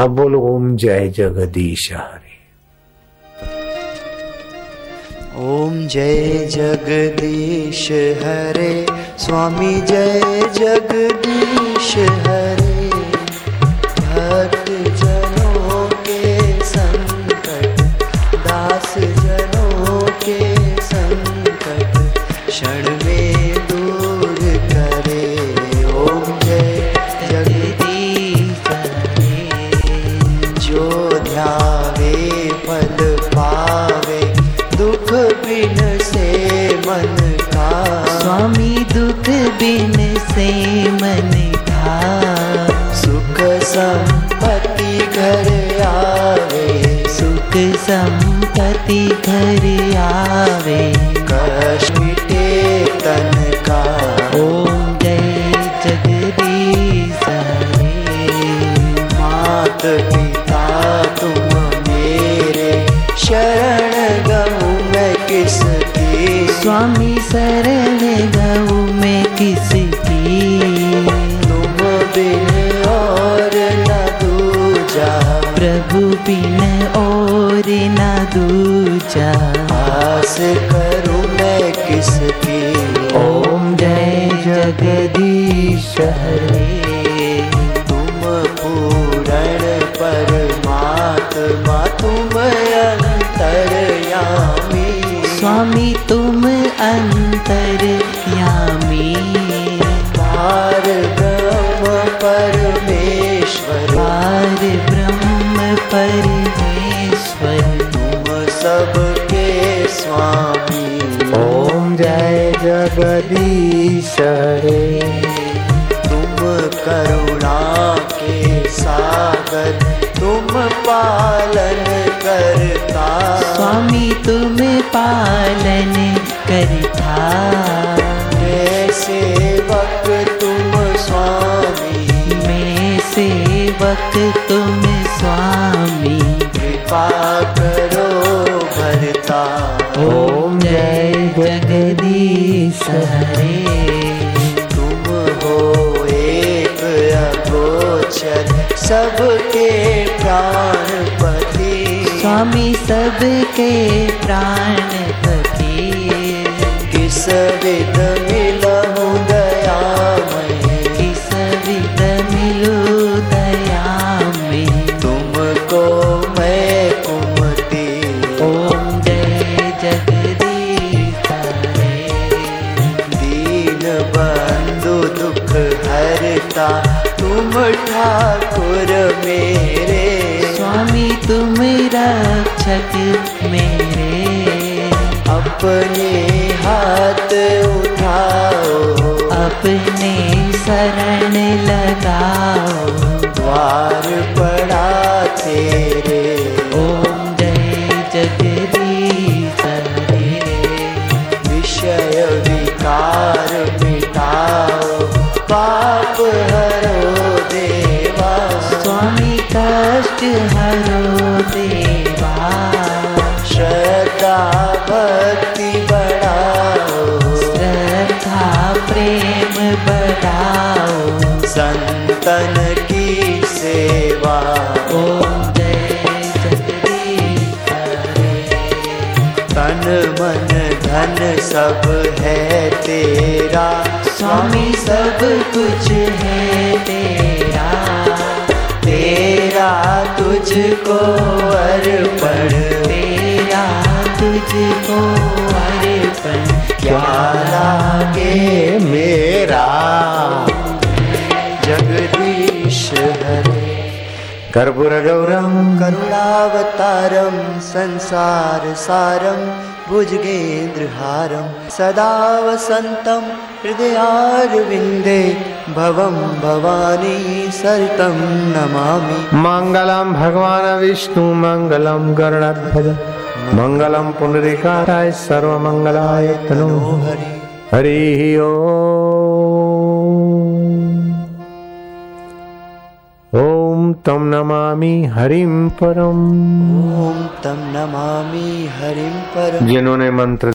अब बोलो ओम जय जगदीश हरे। ओम जय जगदीश हरे स्वामी जय जगदीश हरे। मन का स्वामी दुख बिन से मन का सुख संपत्ति घर आवे। सुख संपत्ति घर आवे। कष्ट मिटे तन का। ओम जय जगदीश हरे। मात पिता तुम मेरे शरण स्वामी शरण गऊ में किसकी? तुम बिन और न दूजा। प्रभु बिन और न दूजा। आस करूँ मैं किसकी? ओम जय जगदीश हरे। तुम पूरण परमात्मा तुम अंतरयामी स्वामी तुम सबके स्वामी। ओम जय जगदीश हरे तुम करुणा के सागर तुम पालन करता। स्वामी तुम पालन करता। मैं सेवक तुम स्वामी। मैं सेवक तुम स्वामी। कृपा हरे तुम हो एक अगोचर सबके प्राणपति स्वामी सबके प्राणपति किस विध हरता तुम ठाकुर मेरे। स्वामी तुम रक्षक मेरे। अपने हाथ उठाओ। अपने शरण कष्ट हरो देवा श्रद्धा भक्ति बढ़ाओ श्रद्धा प्रेम बढ़ाओ संतन की सेवा ओम जय तन मन धन सब है तेरा स्वामी सब कुछ है तेरा तुझको अर्पण तेरा तुझको अर्पण क्या लागे मेरा? जगदीश हरे कर्पूर गौरम करुणावतारं संसार सारं भुजगेन्द्रहारं सदा वसन्तं हृदयारविन्दे भवं भवानी सरितं नमामि। मंगलम भगवान विष्णु मंगलम गरुड़ध्वज। मंगलम पुनरिकाराय सर्वमंगलाय तनो। हरि हरि ओम तम नमामि हरिम परम। ॐ तं नमामि हरिं परम्। जिन्होंने मंत्र